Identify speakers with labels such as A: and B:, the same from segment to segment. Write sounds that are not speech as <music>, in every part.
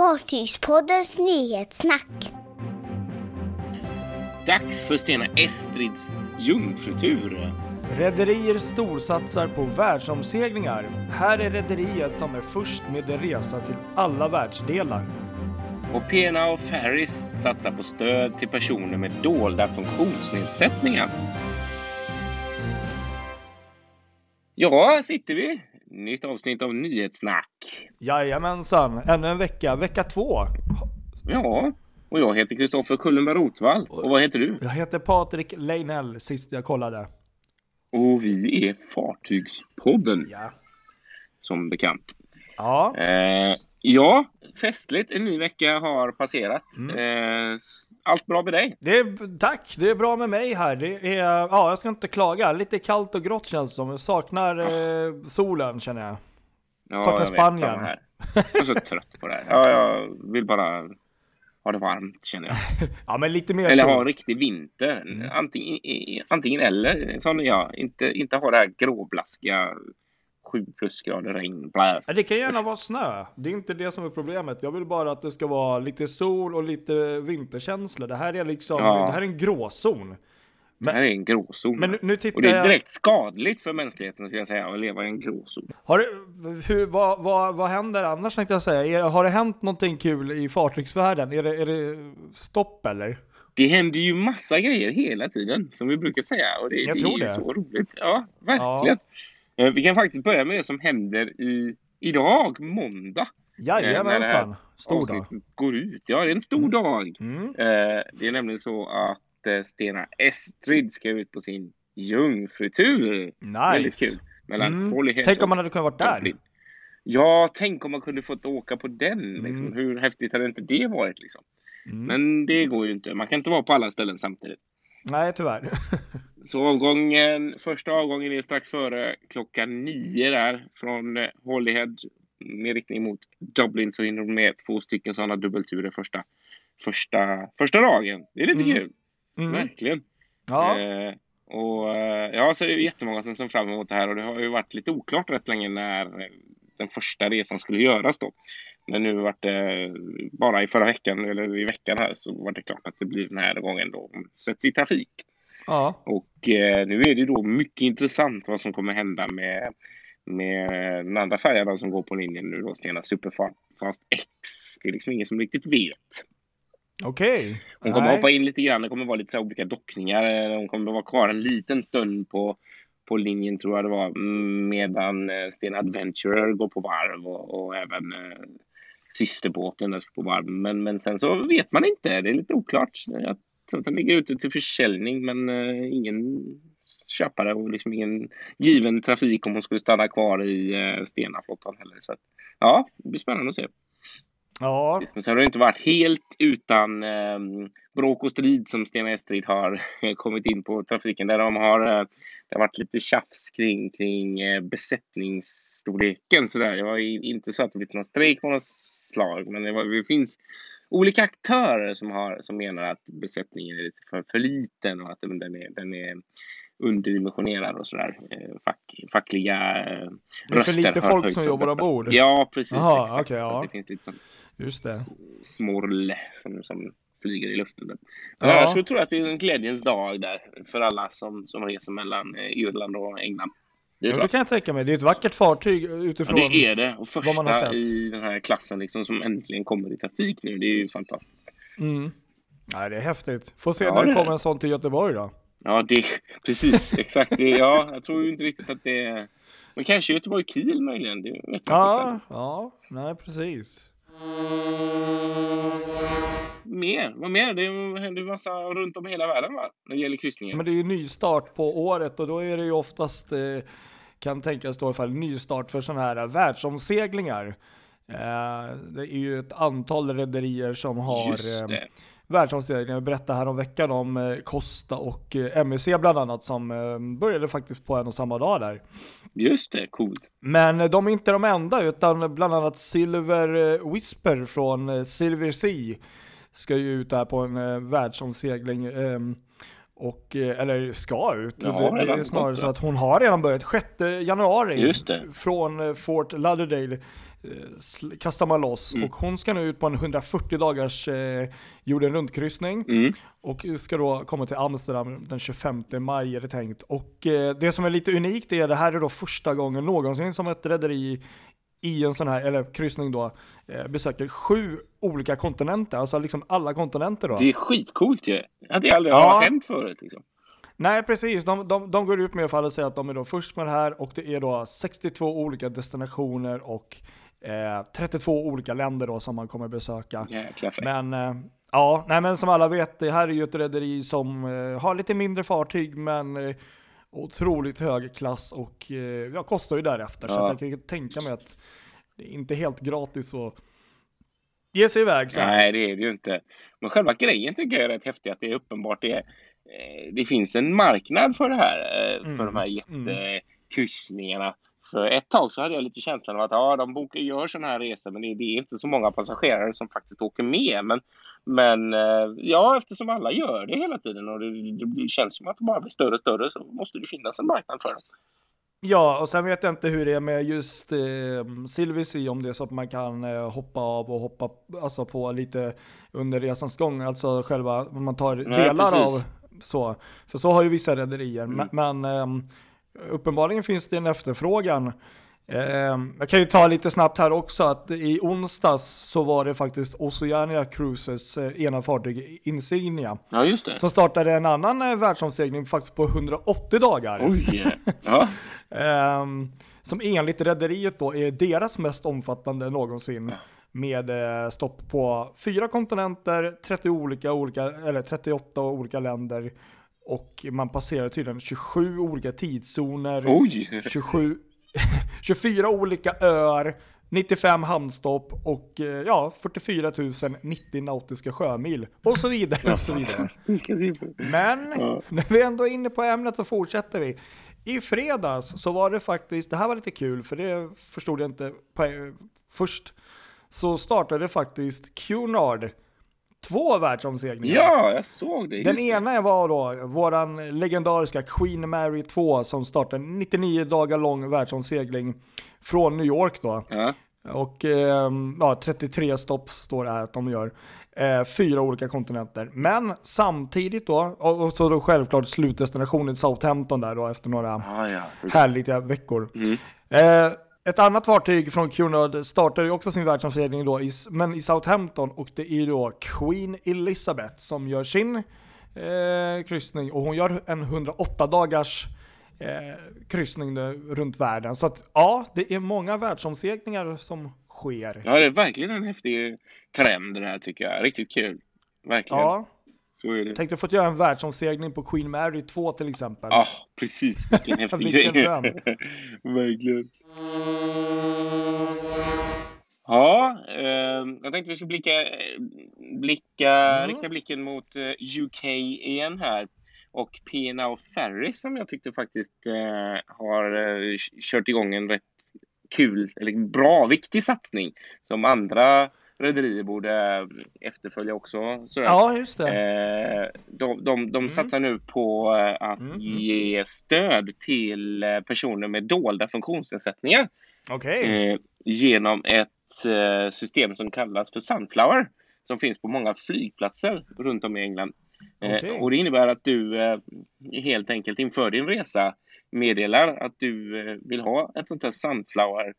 A: Fartygspoddens nyhetssnack.
B: Dags för Stena Estrids jungfrutur.
C: Rederier storsatsar på världsomseglingar. Här är rederiet som är först med en resa till alla världsdelar.
B: Och Pena och Ferris satsar på stöd till personer med dolda funktionsnedsättningar. Ja, här sitter vi. Nytt avsnitt av Nyhetssnack.
C: Jajamensan, ännu en vecka, vecka två.
B: Ja, och jag heter Kristoffer Kullenberg Rotvall. Och vad heter du?
C: Jag heter Patrik Leinell sist jag kollade.
B: Och vi är Fartygspodden,
C: Ja.
B: som bekant.
C: Ja,
B: Eh, ja, festligt. En ny vecka har passerat.
C: Mm.
B: Eh, allt bra med dig?
C: det är, tack, det är bra med mig här. Det är, ja, jag ska inte klaga. Lite kallt och grått känns det som. Jag saknar eh, solen känner jag.
B: Ja,
C: Saknar
B: jag
C: Spanien.
B: samma här. <laughs> Jag är så trött på det här. Ja, jag vill bara ha det varmt känner jag. <laughs>
C: Ja, men lite mer
B: Eller ha
C: sol.
B: en riktig vinter.
C: Mm.
B: Antingen, i- antingen eller. Som jag. Inte, inte ha det här gråblaskiga 7 plusgrader regn. Blä.
C: Ja, Det kan gärna vara snö. Det är inte det som är problemet. Jag vill bara att det ska vara lite sol och lite vinterkänsla. Det här är liksom,
B: Ja.
C: det här är en gråzon.
B: Det här är en gråzon.
C: Men nu, nu
B: och
C: tittar
B: det är
C: jag.
B: direkt skadligt för mänskligheten skulle jag säga att leva i en gråzon.
C: Har det, hur, vad, vad, vad händer annars tänkte jag säga? Har det hänt någonting kul i fartygsvärlden? Är det, är det stopp eller?
B: Det händer ju massa grejer hela tiden som vi brukar säga och det,
C: Jag
B: det är ju så roligt. Ja, verkligen. Eh, Vi kan faktiskt börja med det som händer i, idag, måndag.
C: Jajamensan, stor dag.
B: går ut. Ja, det är en stor dag.
C: Mm.
B: Eh, Det är nämligen så att eh, Stena Estrid ska ut på sin jungfrutur. Väldigt
C: Nice.
B: kul. Mellan
C: Mm.
B: Holyhead
C: Tänk om man hade kunnat vara där.
B: Dublin. Ja, tänk om man kunde fått åka på den. Liksom.
C: Mm.
B: Hur häftigt hade inte det varit? Liksom?
C: Mm.
B: Men det går ju inte. Man kan inte vara på alla ställen samtidigt.
C: Nej, tyvärr.
B: Så avgången, första avgången är strax före klockan nio där från Holyhead med riktning mot Dublin så hinner de med två stycken sådana dubbelturer första, första, första dagen. Det är lite
C: Mm.
B: kul,
C: Mm.
B: verkligen.
C: Ja.
B: Eh, och eh, ja, så är det jättemånga som ser fram emot det här och det har ju varit lite oklart rätt länge när den första resan skulle göras då. Men nu vart det bara i förra veckan eller i veckan här så var det klart att det blir den här gången då sätts i trafik.
C: ja.
B: Och eh, nu är det ju då mycket intressant vad som kommer hända med, med den andra färjan som går på linjen nu då, Stena Superfast X. Det är liksom ingen som riktigt vet.
C: Okej.
B: Hon kommer
C: Nej.
B: hoppa in lite grann, det kommer vara lite så olika dockningar. Hon kommer vara kvar en liten stund på, på linjen tror jag det var, medan eh, Stena Adventurer går på varv och, och även eh, systerbåten där ska på varv. Men, men sen så vet man inte, det är lite oklart. Jag tror att den ligger ute till försäljning men eh, ingen köpare och liksom ingen given trafik om hon skulle stanna kvar i eh, Stenaflottan heller. Så att, ja, det blir spännande att se.
C: Ja.
B: Liksom, men sen har det inte varit helt utan eh, bråk och strid som Stena Estrid har <laughs> kommit in på trafiken. Där de har, eh, det har varit lite tjafs kring, kring eh, besättningsstorleken. Så där. Det var inte så att det blivit någon strejk på något slag. Men det, var, det finns olika aktörer som, har, som menar att besättningen är lite för, för liten och att den är, den är underdimensionerad och sådär. Eh, fack, fackliga eh,
C: Det är för lite folk som
B: om
C: jobbar ombord.
B: Ja, precis.
C: Jaha,
B: exakt. Så
C: ja.
B: det finns lite sånt
C: Just det.
B: smorl som, som flyger i luften.
C: Ja.
B: Ja. Jag tror att det är en glädjens dag där för alla som, som reser mellan eh, Irland och England. Det,
C: Ja, det kan jag tänka mig. Det är ett vackert fartyg
B: Ja,
C: utifrån.
B: det är det. Och
C: vad man har
B: första
C: sett.
B: i den här klassen liksom, som äntligen kommer i trafik nu. Det är ju fantastiskt.
C: Mm. Nej, det är häftigt. Får se
B: Ja,
C: när det kommer en sån till Göteborg då.
B: Ja, det, precis. Exakt. Det, ja, jag tror inte riktigt att det är... Men kanske Göteborg-Kiel möjligen. Det vet inte.
C: Ja, ja, nej precis.
B: Mer? Vad mer? Det händer massa runt om i hela världen va? När det gäller kryssningar.
C: Men det är ju nystart på året och då är det ju oftast, eh, kan tänkas då i alla fall, nystart för sådana här världsomseglingar. Eh, det är ju ett antal rederier som har Världsomseglingar. Jag berättade här om veckan om eh, Costa och eh, MEC bland annat som eh, började faktiskt på en och samma dag där.
B: Just det. Coolt.
C: Men de är inte de enda utan bland annat Silver Whisper från Silver Sea ska ju ut där på en världsomsegling. ehm, och, eller ska ut.
B: Ja,
C: det, är snarare så att hon har redan börjat 6 januari från Fort Lauderdale kastar man loss.
B: Mm.
C: Och hon ska nu ut på en 140 dagars eh, jorden runt-kryssning.
B: Mm.
C: Och ska då komma till Amsterdam den 25 maj är det tänkt. Och eh, det som är lite unikt är att det här är då första gången någonsin som ett rederi i en sån här, eller kryssning då, eh, besöker sju olika kontinenter. Alltså liksom alla kontinenter då.
B: Det är skitcoolt ju. Att det aldrig
C: Ja.
B: har hänt förut liksom.
C: Nej precis, de, de, de går ut med i alla fall och säger att de är då först med det här och det är då 62 olika destinationer och eh, 32 olika länder då som man kommer besöka.
B: Jäkla.
C: Men eh, ja, nej men som alla vet, det här är ju ett rederi som eh, har lite mindre fartyg men eh, otroligt hög klass och eh, ja, kostar ju därefter. Så
B: Ja.
C: att jag kan ju tänka mig att det är inte helt gratis att ge sig iväg så.
B: Nej, det är det ju inte. Men själva grejen tycker jag är rätt häftig. Att det är uppenbart det, eh, det finns en marknad för det här. eh,
C: Mm,
B: För de här
C: mm.
B: För ett tag så hade jag lite känslan av att ja, de bokar, gör sådana här resor men det, det är inte så många passagerare som faktiskt åker med. Men, men eh, ja, eftersom alla gör det hela tiden och det, det känns som att det bara blir större och större så måste det finnas en marknad för dem.
C: Ja, och sen vet jag inte hur det är med just eh, Silver Sea, om det är så att man kan eh, hoppa av och hoppa alltså, på lite under resans gång, alltså själva, om man tar delar
B: precis.
C: av så. För så har ju vissa rederier,
B: Mm.
C: men, men ehm, uppenbarligen finns det en efterfrågan. Ehm, jag kan ju ta lite snabbt här också att i onsdags så var det faktiskt Oceania Cruises eh, ena fartyg Insignia
B: Ja, just det.
C: som startade en annan eh, världsomsegling faktiskt på 180 dagar.
B: Oj! Ja, <laughs>
C: Ehm, som enligt rederiet då är deras mest omfattande någonsin. Med eh, stopp på fyra kontinenter, 30 olika, olika, eller 38 olika länder. Och man passerar tydligen 27 olika tidszoner,
B: oj!
C: 27, 24 <laughs> olika öar, 95 hamnstopp och eh, ja, 44 090 nautiska sjömil. Och så vidare och så vidare. Men
B: Ja.
C: när vi ändå är inne på ämnet så fortsätter vi. I fredags så var det faktiskt, det här var lite kul för det förstod jag inte på, först. Så startade faktiskt Cunard två världsomseglingar.
B: Ja, jag såg det.
C: Den
B: just det.
C: ena var då våran legendariska Queen Mary 2 som startade en 99 dagar lång världsomsegling från New York då.
B: Ja.
C: Och ehm, ja, 33 stopp står det här att de gör. Eh, fyra olika kontinenter. Men samtidigt då, och, och så då självklart slutdestinationen Southampton där då efter några
B: Ah, ja.
C: härliga veckor.
B: Mm.
C: Eh, ett annat fartyg från Cunard startade ju också sin världsomsegling då, i, men i Southampton och det är ju då Queen Elizabeth som gör sin eh, kryssning och hon gör en 108 dagars eh, kryssning runt världen. Så att ja, det är många världsomseglingar som sker.
B: Ja, det är verkligen en häftig trend det här tycker jag. Riktigt kul. Verkligen.
C: Ja,
B: Så är det.
C: tänkte fått göra en världsomsegling på Queen Mary 2 till exempel.
B: Ja, precis. Vilken <laughs> häftig
C: Vilken
B: grej. <laughs> verkligen. Ja, eh, jag tänkte vi skulle blicka, blicka
C: Mm.
B: rikta blicken mot eh, UK igen här. Och P&O Ferry som jag tyckte faktiskt eh, har eh, kört igång en rätt kul, eller bra, viktig satsning som andra rederier borde efterfölja också. Så
C: Ja, just det.
B: Eh, de, de, de
C: Mm.
B: satsar nu på eh, att
C: Mm,
B: ge stöd till eh, personer med dolda funktionsnedsättningar eh, genom ett eh, system som kallas för Sunflower som finns på många flygplatser runt om i England. Eh,
C: Okej.
B: och det innebär att du eh, helt enkelt inför din resa meddelar att du eh, vill ha ett sånt här Sunflower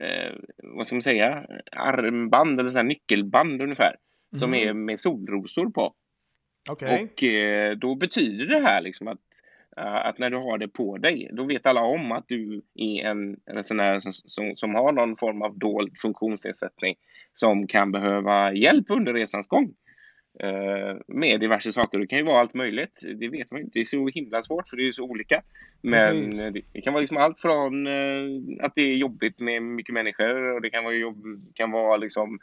B: eh, vad ska man säga, armband eller så här nyckelband ungefär som
C: Mhm.
B: är med solrosor på.
C: Okej.
B: Och eh, då betyder det här liksom att, eh, att när du har det på dig, då vet alla om att du är en, en sån här som, som, som har någon form av dold funktionsnedsättning som kan behöva hjälp under resans gång. Eh, med diverse saker. Det kan ju vara allt möjligt. Det vet man ju inte. Det är så himla svårt för det är ju så olika. Men
C: Precis.
B: eh, det, kan vara liksom allt från eh, att det är jobbigt med mycket människor och det kan vara, jobb, kan vara liksom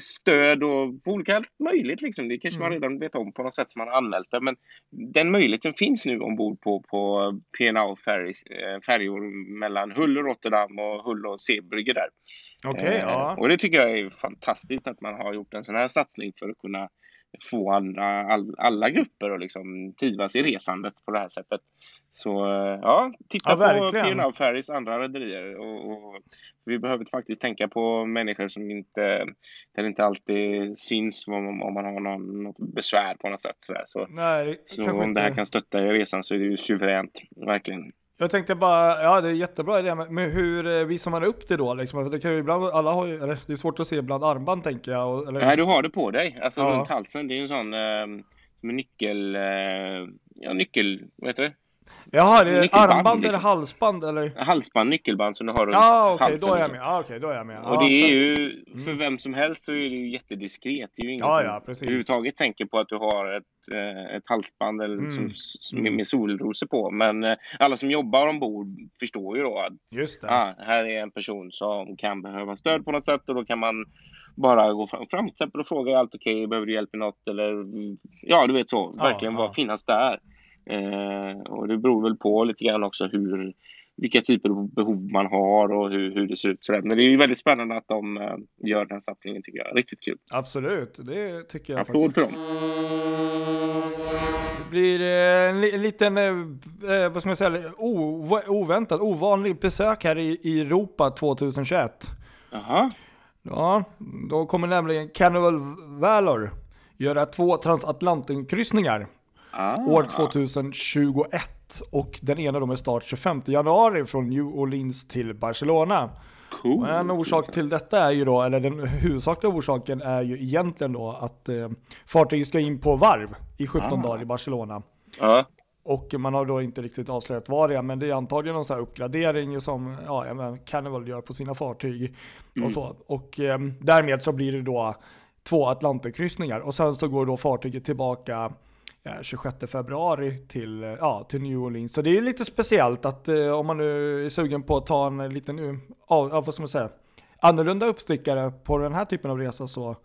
B: stöd och på olika allt möjligt. Liksom. Det kanske man
C: Mm.
B: redan vet om på något sätt som man har anmält det. Men den möjligheten finns nu ombord på, på eh, färjor mellan Hull och Rotterdam och Hull och Zeebrugge där.
C: Okej,
B: Eh,
C: ja.
B: Och det tycker jag är fantastiskt att man har gjort en sån här satsning för att kunna få andra, all, alla grupper att liksom trivas i resandet på det här sättet. Så eh, ja, titta
C: Ja,
B: på. P&O Ferries andra rederier. Och, och vi behöver faktiskt tänka på människor som inte, där det inte alltid syns om, om man har någon, något besvär på något sätt. Så,
C: Nej,
B: så om det här
C: inte.
B: kan stötta i resan så är det ju suveränt, verkligen.
C: Jag tänkte bara, ja det är jättebra idé, men hur eh, visar man upp det då liksom? För det kan ju ibland, alla har ju, det är svårt att se bland armband tänker jag. Eller,
B: Nej, du har det på dig, alltså
C: Ja.
B: runt halsen. Det är ju en sån eh, som en nyckel, eh, ja nyckel, vad heter det?
C: Jaha, det är armband
B: liksom.
C: eller halsband eller?
B: Halsband, nyckelband som du har runt
C: Ja okej,
B: halsen.
C: då är jag
B: liksom.
C: med. Ja, okej, då är jag med.
B: Och
C: ja,
B: det är
C: för-
B: ju, för vem som helst så är det ju jättediskret. Det är ju ingen
C: Ja,
B: som
C: ja, precis.
B: överhuvudtaget tänker på att du har ett, eh, ett halsband eller
C: Mm.
B: som, som, med, med solrosor på. Men eh, alla som jobbar ombord förstår ju då att ah, här är en person som kan behöva stöd på något sätt och då kan man bara gå fram, fram till exempel och fråga allt okej, behöver du hjälp med något eller ja, du vet så, verkligen
C: ja.
B: bara finnas där. Eh, och det beror väl på lite grann också hur vilka typer av behov man har och hur, hur det ser ut. Men det är ju väldigt spännande att de eh, gör den här satsningen tycker jag. Riktigt kul.
C: Absolut, det tycker jag
B: Applåd för dem.
C: Det blir eh, en li- liten, eh, eh, vad ska man säga, ov oväntat, ovanlig besök här i, i Europa 2021.
B: Jaha.
C: Ja, då kommer nämligen Carnival Valor göra två transatlantenkryssningar
B: Ah.
C: år 2021 och den ena då med start 25 januari från New Orleans till Barcelona.
B: Cool.
C: Och en orsak till detta är ju då, eller den huvudsakliga orsaken är ju egentligen då att eh, fartyget ska in på varv i 17
B: Ah.
C: dagar i Barcelona.
B: Ja.
C: Och man har då inte riktigt avslöjat vad det är, men det är antagligen någon sån här uppgradering som ja, Carnival gör på sina fartyg och så. Och eh, därmed så blir det då två Atlantenkryssningar och sen så går då fartyget tillbaka 26 februari till, eh, ja, till New Orleans. Så det är lite speciellt att eh, om man nu är sugen på att ta en liten, ja, vad ska man säga, annorlunda uppstickare på den här typen av resa så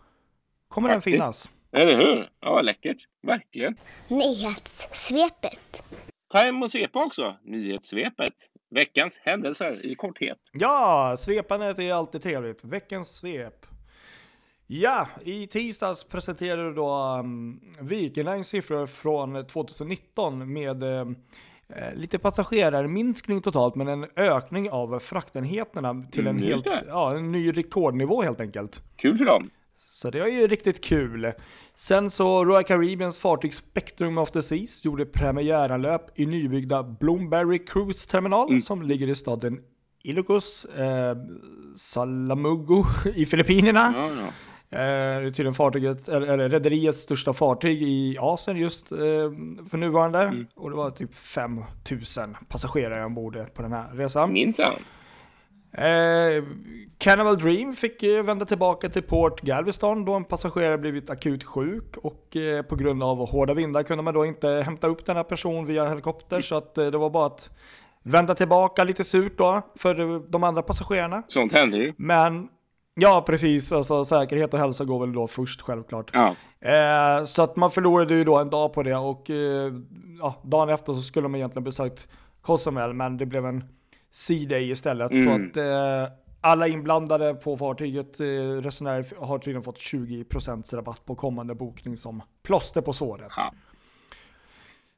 C: kommer
B: Faktiskt.
C: den finnas.
B: Eller hur? Ja, läckert. Verkligen.
A: Nyhetssvepet.
B: Time och svepa också. Nyhetssvepet. Veckans händelser i korthet.
C: Ja, svepandet är alltid trevligt. Veckans svep. Ja, i tisdags presenterade då um, Viking Line siffror från 2019 med eh, eh, lite passagerarminskning totalt, men en ökning av fraktenheterna till en,
B: Mm,
C: helt, ja, en ny rekordnivå helt enkelt.
B: Kul för dem.
C: Så det är ju riktigt kul. Sen så Royal Caribbeans fartyg Spectrum of the Seas gjorde premiäranlöp i nybyggda Bloomberry Cruise Terminal
B: Mm.
C: som ligger i staden Ilocos, eh, Salamugo <laughs> i Filippinerna.
B: Ja, ja.
C: Eh, det är tydligen fartyget, eller, rederiets största fartyg i Asien just eh, för nuvarande.
B: Mm.
C: Och det var typ 5000 passagerare ombord på den här resan.
B: Minsann.
C: Eh, Carnival Dream fick eh, vända tillbaka till Port Galveston då en passagerare blivit akut sjuk och eh, på grund av hårda vindar kunde man då inte hämta upp den här personen via helikopter så att eh, det var bara att vända tillbaka lite surt då för de andra passagerarna.
B: Sånt händer ju.
C: Men ja, precis, alltså säkerhet och hälsa går väl då först självklart.
B: Ja.
C: Eh, så att man förlorade ju då en dag på det och eh, ja, dagen efter så skulle man egentligen besökt Cozumel men det blev en C-day istället. Så
B: Mm.
C: att eh, alla inblandade på fartyget, eh, resenärer, har tydligen fått 20% rabatt på kommande bokning som plåster på såret.
B: Ja.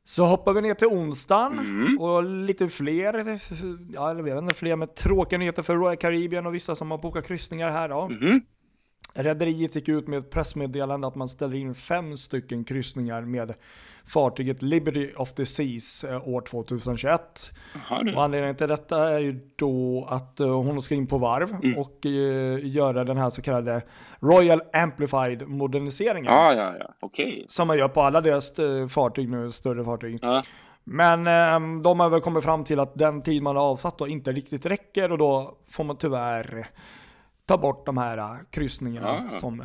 C: Så hoppar vi ner till onsdagen
B: Mm.
C: och lite fler, ja jag vet inte, fler med tråkiga nyheter för Royal Caribbean och vissa som har bokat kryssningar här då.
B: Mhm.
C: Rederiet gick ut med ett pressmeddelande att man ställer in fem stycken kryssningar med fartyget Liberty of the Seas eh, år 2021.
B: Jaha du.
C: Och anledningen till detta är ju då att eh, hon ska in på varv
B: Mm.
C: och eh, göra den här så kallade Royal Amplified moderniseringen.
B: Ja, ja, ja. Okej.
C: Som man gör på alla deras fartyg nu, större fartyg.
B: Ja.
C: Men eh, de har väl kommit fram till att den tid man har avsatt då inte riktigt räcker och då får man tyvärr ta bort de här eh, kryssningarna.
B: Ja.
C: Som,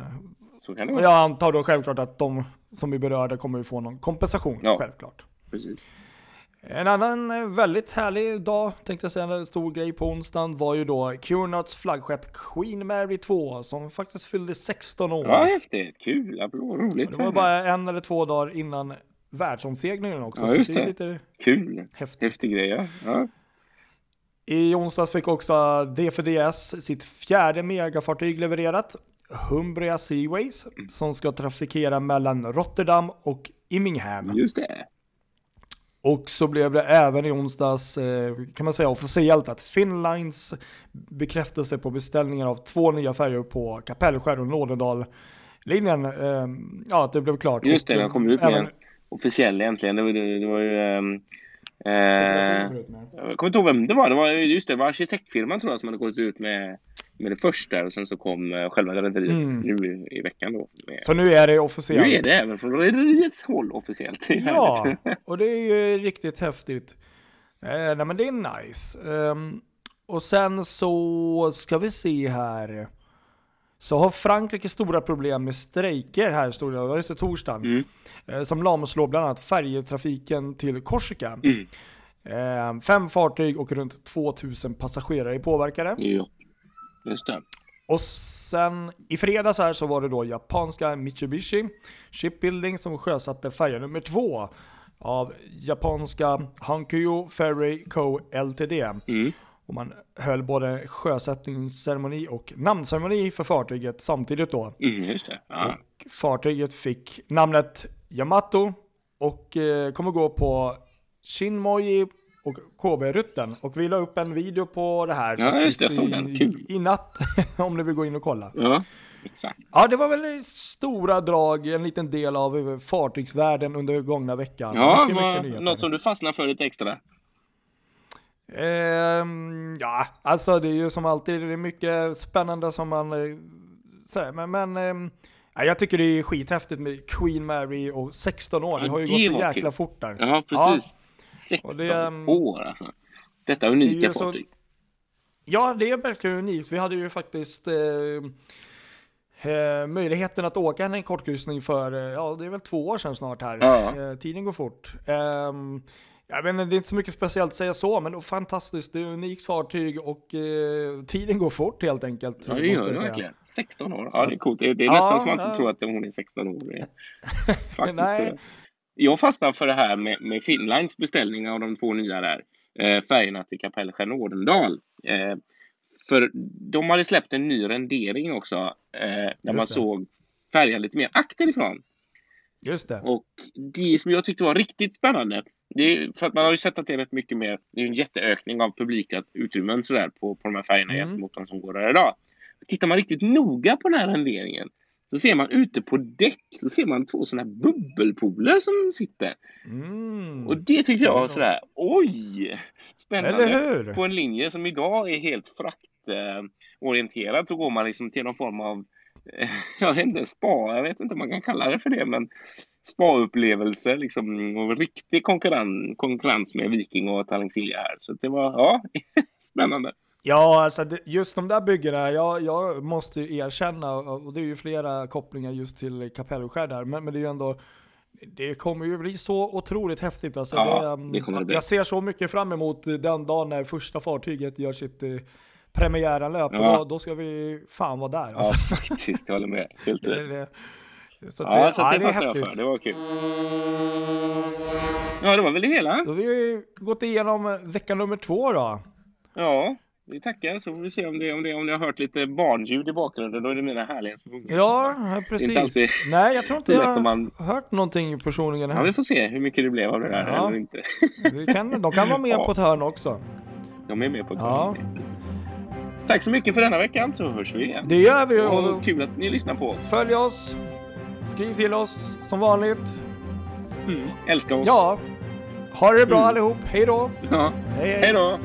B: Så kan det vara.
C: jag antar då självklart att de som är berörda kommer ju få någon kompensation,
B: Ja.
C: självklart.
B: Precis.
C: En annan eh, väldigt härlig dag, tänkte jag säga, en stor grej på onsdagen var ju då Cunards flaggskepp Queen Mary 2 som faktiskt fyllde 16 år.
B: Ja, häftigt. Kul. Applåd. Roligt.
C: Och det var bara en eller två dagar innan världsomseglingen också,
B: Ja, just
C: det
B: det.
C: lite
B: Kul.
C: häftigt.
B: Häftig grej, ja.
C: I onsdags fick också DFDS sitt fjärde megafartyg levererat. Humbria Seaways som ska trafikera mellan Rotterdam och Immingham.
B: Just det.
C: Och så blev det även i onsdags, eh, kan man säga officiellt, att Finnlines bekräftelse på beställningar av två nya färjor på Kapellskär och Nådendal linjen, eh, ja att det blev klart.
B: Just det, den kom ut med en officiell egentligen. Det var, det, det var ju... ehm, eh, jag kommer inte ihåg vem det var. Det var just det, det var arkitektfirman tror jag som hade gått ut med, med det först där och sen så kom eh, själva rederiet
C: Mm.
B: nu i, i veckan då. Med,
C: Så nu är det officiellt.
B: nu är det även från rederiets håll officiellt. <laughs>
C: Ja, och det är ju riktigt häftigt. Eh, nej men det är nice. Ehm, och sen så ska vi se här. Så har Frankrike stora problem med strejker här, stod det, det just i torsdagen.
B: Mm.
C: Eh, som lamslår bland annat färjetrafiken till Korsika.
B: Mm.
C: Eh, fem fartyg och runt 2000 passagerare är påverkade.
B: Ja, just det.
C: Och sen i fredags här så var det då japanska Mitsubishi Shipbuilding som sjösatte färja nummer två av japanska Hankyu Ferry Co Ltd.
B: Mm.
C: Och man höll både sjösättningsceremoni och namnceremoni för fartyget samtidigt då.
B: Mm, just det. Ja.
C: Och fartyget fick namnet Yamato och eh, kommer gå på Shinmoji och KB-rutten. Och vi la upp en video på det här
B: Ja, just det, jag såg den. Kul.
C: i natt <laughs> om ni vill gå in och kolla.
B: ja, exakt.
C: Ja, det var väl i stora drag en liten del av fartygsvärlden under gångna veckan.
B: Ja,
C: mycket,
B: vad-
C: mycket
B: något som du fastnar för lite extra.
C: Ehm, ja, alltså det är ju som alltid, det är mycket spännande som man eh, säger, men, men ehm, ja, jag tycker det är skithäftigt med Queen Mary och 16 år.
B: Ja,
C: det har ju
B: det
C: gått så jäkla
B: kul.
C: fort där.
B: Ja, precis. 16
C: Och det, ehm,
B: år alltså. Detta
C: det
B: unika
C: så-
B: fartyg.
C: Ja, det är verkligen unikt. Vi hade ju faktiskt eh, eh, möjligheten att åka en kortkryssning för, eh, ja det är väl två år sedan snart här.
B: Ja.
C: Eh, tiden går fort. Jag inte, det är inte så mycket speciellt att säga så, men fantastiskt. Det är ett unikt fartyg och eh, tiden går fort helt enkelt.
B: Ja, det gör det verkligen. 16 år.
C: Så-
B: Ja, det är coolt. Det är, det är
C: Ja,
B: nästan som man inte tror att hon är 16 år. <laughs> <laughs> Faktiskt.
C: Nej.
B: eh, Jag fastnar för det här med, med Finnlines beställning av de två nya där. Eh, färgerna till Kapellskär Nordendal. Eh, för de hade släppt en ny rendering också. Eh, där man
C: det.
B: såg färjan lite mer akterifrån.
C: Just det.
B: Och det som jag tyckte var riktigt spännande, är för att man har ju sett att det är rätt mycket mer, det är en jätteökning av publika utrymmen sådär på, på de här färgerna
C: Mm.
B: gentemot de som går där idag. Tittar man riktigt noga på den här renderingen så ser man ute på däck så ser man två sådana här bubbelpooler som sitter.
C: Mm.
B: Och det tyckte jag var sådär, oj! Spännande. På en linje som idag är helt fraktorienterad så går man liksom till någon form av, <laughs> jag vet inte, spa, jag vet inte om man kan kalla det för det, men spa-upplevelse liksom och riktig konkurrens, konkurrens med Viking och Tallingsilja här. Så det var, ja, <laughs> spännande.
C: Ja, alltså just de där byggena, jag, jag måste ju erkänna, och det är ju flera kopplingar just till Kapellskär där, men, men det är ju ändå, det kommer ju bli så otroligt häftigt. Alltså
B: Ja,
C: det,
B: det kommer det bli.
C: Jag ser så mycket fram emot den dagen när första fartyget gör sitt eh, premiäranlöp,
B: Ja.
C: då, då ska vi fan vara där.
B: Ja,
C: Alltså. <laughs>
B: faktiskt, jag håller med. Helt rätt.
C: Det, så
B: Ja,
C: det,
B: så
C: ja,
B: det
C: det
B: jag för. Det var kul. Ja, det var väl det hela.
C: Då har vi gått igenom vecka nummer två då.
B: Ja, vi tackar så får vi se om, det, om, det, om ni har hört lite barnljud i bakgrunden. Då är det mina härliga små.
C: Ja, ja, precis.
B: alltid
C: Nej, jag tror inte jag
B: om man-
C: har hört någonting personligen
B: Ja,
C: här.
B: vi får se hur mycket det blev av det där
C: Ja.
B: eller inte. <laughs>
C: Vi kan, de kan vara med
B: Ja.
C: på ett hörn också.
B: De är med på ett
C: Ja.
B: hörn. Precis. Tack så mycket för denna veckan så hörs vi igen.
C: Det gör vi
B: Och
C: och
B: kul att ni lyssnar på oss.
C: följ oss. Skriv till oss som vanligt.
B: Mm. Älskar oss.
C: Ja, ha det bra
B: Mm.
C: allihop. Hej då.
B: ja.
C: Hej,
B: Hej då!